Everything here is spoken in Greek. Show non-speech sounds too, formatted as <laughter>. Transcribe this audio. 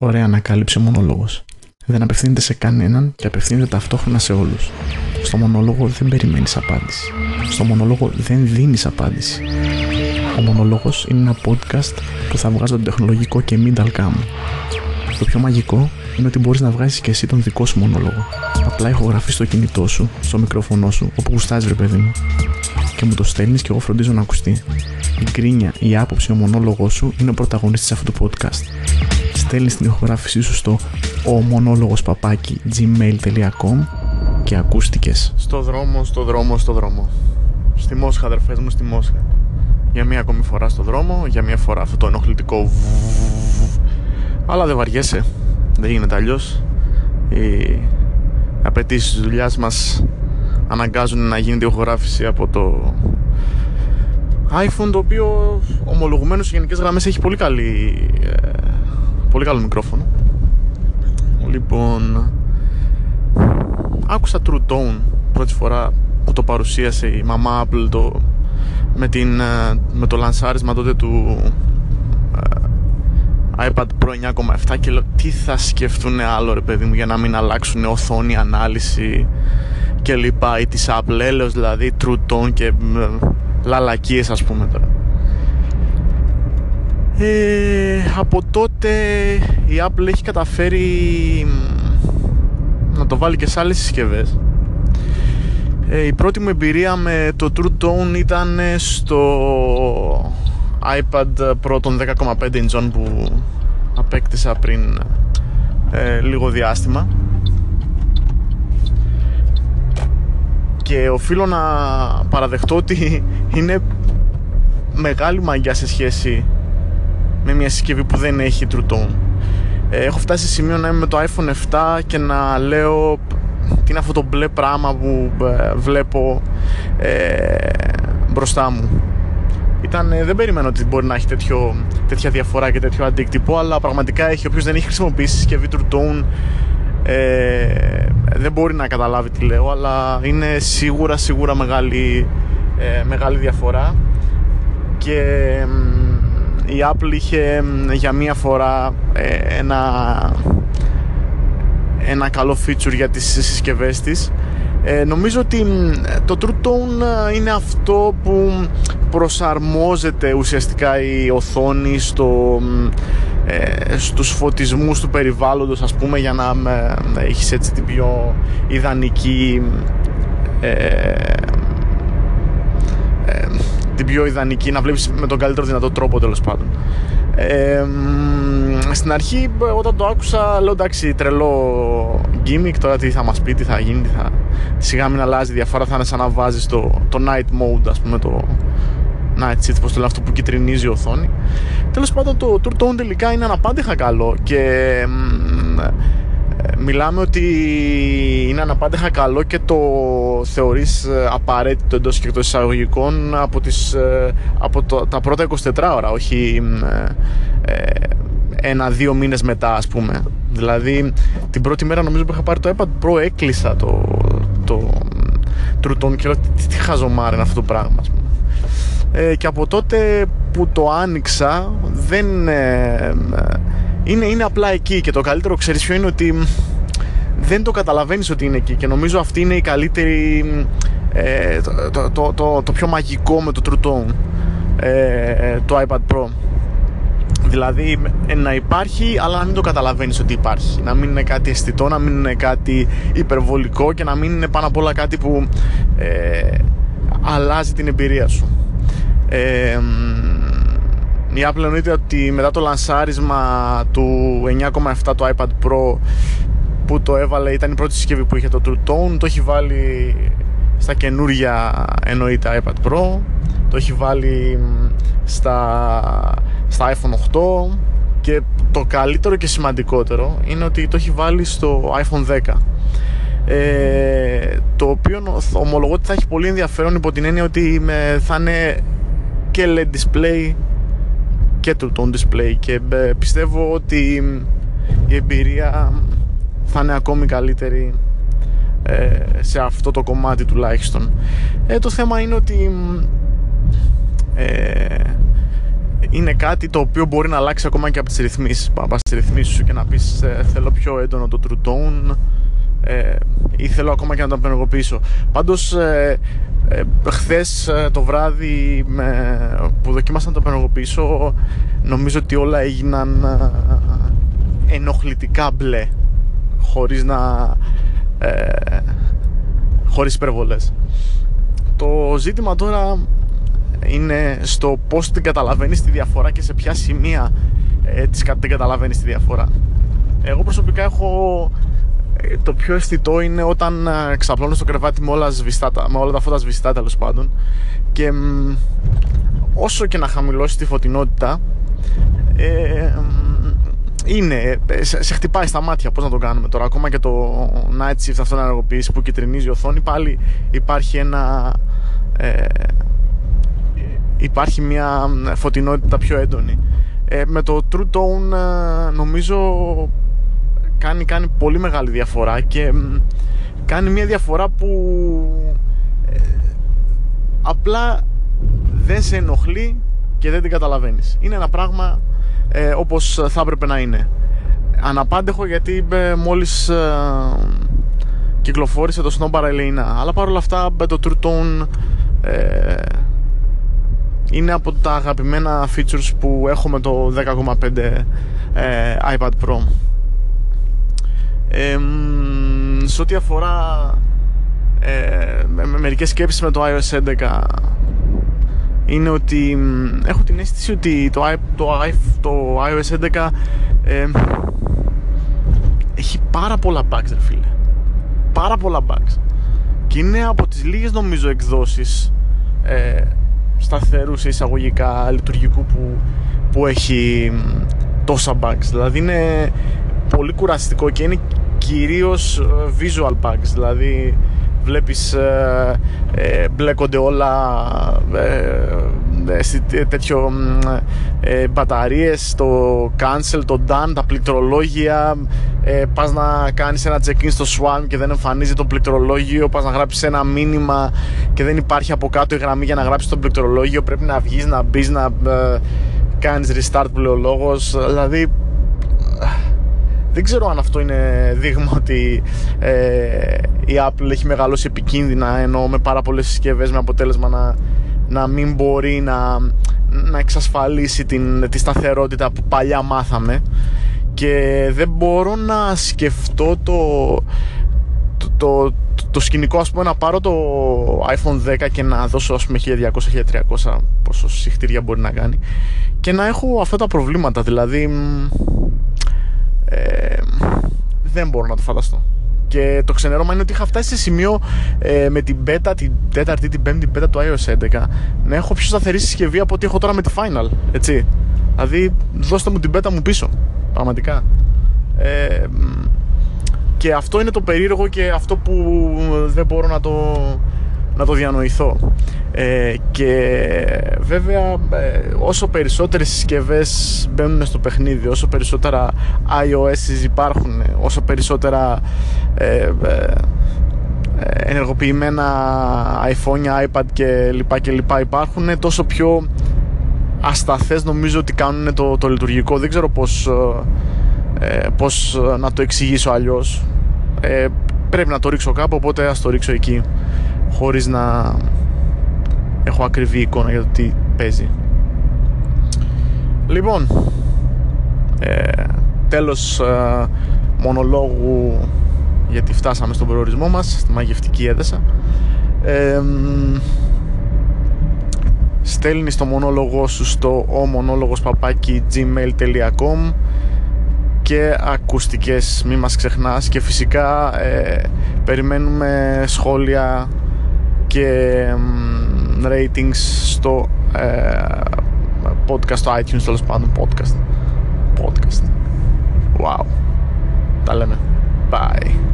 Ωραία ανακάλυψε ο μονόλογος. Δεν απευθύνεται σε κανέναν και απευθύνεται ταυτόχρονα σε όλους. Στο μονόλογο δεν περιμένεις απάντηση. Στο μονόλογο δεν δίνεις απάντηση. Ο μονόλογος είναι ένα podcast που θα βγάζει τον τεχνολογικό και μην ταλκάμου. Το πιο μαγικό είναι ότι μπορείς να βγάζεις και εσύ τον δικό σου μονόλογο. Απλά ηχογραφείς στο κινητό σου, στο μικρόφωνο σου, όπου γουστάζει ρε παιδί μου. Και μου το στέλνεις και εγώ φροντίζω να ακουστεί. Η γκρίνια, η άποψη, ο μονόλογο σου είναι ο πρωταγωνιστής αυτού του podcast. Στέλνεις την ηχογράφησή σου στο ο μονόλογος παπάκι gmail.com και ακούστηκες. Στο δρόμο, στο δρόμο, στο δρόμο. Στη Μόσχα, αδερφές μου, στη Μόσχα. Για μία ακόμη φορά στο δρόμο, για μία φορά αυτό το ενοχλητικό βουβουβουβ. Αλλά δεν βαριέσαι. Δεν γίνεται αλλιώς. Οι απαιτήσεις της δουλειάς μας αναγκάζουν να γίνει ηχογράφηση από το iPhone το οποίο ομολογουμένως σε γενικές γραμμές έχει πολύ, καλή, ε, πολύ καλό μικρόφωνο. Λοιπόν, άκουσα True Tone πρώτη φορά που το παρουσίασε η μαμά Apple το, με, την, ε, με το λανσάρισμα τότε του ε, iPad Pro 9,7 και λέω τι θα σκεφτούν άλλο ρε παιδί μου για να μην αλλάξουν οθόνη, ανάλυση και λοιπά ή της Apple έλεος δηλαδή True Tone και λαλακίες ας πούμε τώρα ε, από τότε η Apple έχει καταφέρει να το βάλει και σε άλλες συσκευές. Ε, η πρώτη μου εμπειρία με το True Tone ήταν στο iPad Pro των 10,5 inch που απέκτησα πριν ε, λίγο διάστημα. Και οφείλω να παραδεχτώ ότι <laughs> είναι μεγάλη μαγιά σε σχέση με μια συσκευή που δεν έχει True Tone. Ε, έχω φτάσει σε σημείο να είμαι με το iPhone 7 και να λέω τι είναι αυτό το μπλε πράγμα που ε, βλέπω ε, μπροστά μου. Ήταν, δεν περιμένω ότι μπορεί να έχει τέτοιο, τέτοια διαφορά και τέτοιο αντίκτυπο, αλλά πραγματικά έχει. Όποιος δεν έχει χρησιμοποιήσει συσκευή True Tone ε, δεν μπορεί να καταλάβει τι λέω αλλά είναι σίγουρα σίγουρα μεγάλη, ε, μεγάλη διαφορά και η Apple είχε για μία φορά ε, ένα, ένα καλό feature για τις συσκευές της. Ε, νομίζω ότι το True Tone είναι αυτό που προσαρμόζεται ουσιαστικά η οθόνη στο, ε, στους φωτισμούς του περιβάλλοντος ας πούμε για να, να έχεις έτσι την πιο ιδανική ε, ε, την πιο ιδανική να βλέπεις με τον καλύτερο δυνατό τρόπο τέλος πάντων. Ε, στην αρχή όταν το άκουσα λέω εντάξει τρελό gimmick τώρα τι θα μας πει, τι θα γίνει τι θα... σιγά μην αλλάζει διαφορά θα είναι σαν να βάζεις το, το night mode ας πούμε το, να έτσι, πώς το λέω αυτό που κυτρινίζει η οθόνη. Τέλος πάντων το Tour Tone τελικά είναι αναπάντηχα καλό και ε, μιλάμε ότι είναι αναπάντηχα καλό και το θεωρείς ε, απαραίτητο εντός και εκτός εισαγωγικών από, τις, ε, από το, τα πρώτα 24 ώρα όχι ένα-δύο μήνες μετά ας πούμε. Δηλαδή την πρώτη μέρα νομίζω που είχα πάρει το iPad Pro έκλεισα το, το True Tone και λέω τι, τι χαζομάρα είναι αυτό το πράγμα ας πούμε. Ε, και από τότε που το άνοιξα δεν ε, είναι, είναι απλά εκεί και το καλύτερο ξέρεις ποιο είναι ότι δεν το καταλαβαίνεις ότι είναι εκεί και νομίζω αυτή είναι η καλύτερη ε, το, το, το, το, πιο μαγικό με το True Tone ε, το iPad Pro. Δηλαδή να υπάρχει αλλά να μην το καταλαβαίνεις ότι υπάρχει. Να μην είναι κάτι αισθητό, να μην είναι κάτι υπερβολικό Και να μην είναι πάνω απ' όλα κάτι που ε, αλλάζει την εμπειρία σου. Ε, η Apple εννοείται ότι μετά το λανσάρισμα του 9,7 το iPad Pro που το έβαλε ήταν η πρώτη συσκευή που είχε το True Tone. Το έχει βάλει στα καινούρια εννοείται iPad Pro. Το έχει βάλει στα, στα iPhone 8 και το καλύτερο και σημαντικότερο είναι ότι το έχει βάλει στο iPhone 10 ε, το οποίο ομολογώ ότι θα έχει πολύ ενδιαφέρον υπό την έννοια ότι θα είναι και LED display και το tone display. Και ε, πιστεύω ότι η εμπειρία θα είναι ακόμη καλύτερη ε, σε αυτό το κομμάτι τουλάχιστον. Ε, το θέμα είναι ότι είναι κάτι το οποίο μπορεί να αλλάξει ακόμα και από τις ρυθμίσεις. Από τις ρυθμίσεις σου και να πεις ε, θέλω πιο έντονο το true tone ε, ή θέλω ακόμα και να το απενεργοποιήσω. Πάντως ε, ε, χθες ε, το βράδυ με, που δοκίμασα να το απενεργοποιήσω νομίζω ότι όλα έγιναν ε, ενοχλητικά μπλε χωρίς να ε, χωρίς υπερβολές. Το ζήτημα τώρα είναι στο πώς την καταλαβαίνεις τη διαφορά και σε ποια σημεία ε, την καταλαβαίνεις τη διαφορά. Εγώ προσωπικά έχω ε, το πιο αισθητό είναι όταν ε, ξαπλώνω στο κρεβάτι με όλα, σβηστά, με όλα τα φώτα σβηστά τέλος πάντων. Και όσο και να χαμηλώσει τη φωτεινότητα ε, είναι, ε, σε, σε, χτυπάει στα μάτια πώς να το κάνουμε τώρα ακόμα και το night shift αυτό να ενεργοποιήσει που κυτρινίζει η οθόνη πάλι υπάρχει ένα ε, υπάρχει μια φωτεινότητα πιο έντονη ε, με το True Tone νομίζω κάνει, κάνει πολύ μεγάλη διαφορά και κάνει μια διαφορά που ε, απλά δεν σε ενοχλεί και δεν την καταλαβαίνεις. Είναι ένα πράγμα ε, όπως θα έπρεπε να είναι. Αναπάντεχο γιατί ε, μόλις ε, κυκλοφόρησε το Snow Elena αλλά παρόλα αυτά το True Tone ε, είναι από τα αγαπημένα features που έχω με το 10,5 ε, iPad Pro σε ό,τι αφορά ε, με, μερικές σκέψεις με το iOS 11 είναι ότι έχω την αίσθηση ότι το, το, το iOS 11 έχει πάρα πολλά bugs ρε φίλε. Πάρα πολλά bugs. Και είναι από τις λίγες νομίζω εκδόσεις ε, σταθερούς σε εισαγωγικά λειτουργικού που, που έχει τόσα bugs. Δηλαδή είναι πολύ κουραστικό και είναι κυρίως ε, visual bugs. Δηλαδή βλέπεις ε, ε, μπλέκονται όλα ε, τέτοιο ε, μπαταρίες το cancel, το done, τα πληκτρολόγια ε, πας να κάνεις ένα check-in στο Swan και δεν εμφανίζει το πληκτρολόγιο πας να γράψεις ένα μήνυμα και δεν υπάρχει από κάτω η γραμμή για να γράψεις το πληκτρολόγιο πρέπει να βγεις, να μπεις, να ε, κάνεις restart που λέει ο λόγος δηλαδή δεν ξέρω αν αυτό είναι δείγμα ότι ε, η Apple έχει μεγαλώσει επικίνδυνα ενώ με πάρα πολλές συσκευές με αποτέλεσμα να, να μην μπορεί να, να εξασφαλίσει την, τη σταθερότητα που παλιά μάθαμε. Και δεν μπορώ να σκεφτώ το, το, το, το σκηνικό ας πούμε να πάρω το iPhone 10 και να δώσω ας πούμε 1200-1300 πόσο συχτήρια μπορεί να κάνει και να έχω αυτά τα προβλήματα. Δηλαδή ε, δεν μπορώ να το φανταστώ. Και το ξενέρωμα είναι ότι είχα φτάσει σε σημείο ε, με την beta, την τέταρτη, την πέμπτη beta του iOS 11 να έχω πιο σταθερή συσκευή από ό,τι έχω τώρα με τη Final. Έτσι. Δηλαδή, δώστε μου την beta μου πίσω. Πραγματικά. Ε, και αυτό είναι το περίεργο και αυτό που δεν μπορώ να το, να το διανοηθώ. Ε, και βέβαια ε, όσο περισσότερες συσκευές μπαίνουν στο παιχνίδι όσο περισσότερα iOS υπάρχουν όσο περισσότερα ε, ε, ενεργοποιημένα iPhone, iPad και λοιπά και λοιπά υπάρχουν τόσο πιο ασταθές νομίζω ότι κάνουν το, το λειτουργικό. Δεν ξέρω πως, πως να το εξηγήσω αλλιώς. Πρέπει να το ρίξω κάπου οπότε ας το ρίξω εκεί χωρίς να έχω ακριβή εικόνα για το τι παίζει. Λοιπόν ε, τέλος ε, μονολόγου γιατί φτάσαμε στον προορισμό μας στη μαγευτική έδεσα. Ε, στέλνεις το μονόλογο σου στο ο μονόλογος παπάκι gmail.com και ακουστικές μη μας ξεχνάς. Και φυσικά ε, περιμένουμε σχόλια και ratings στο ε, podcast, στο iTunes τέλο πάντων podcast podcast wow τα λέμε bye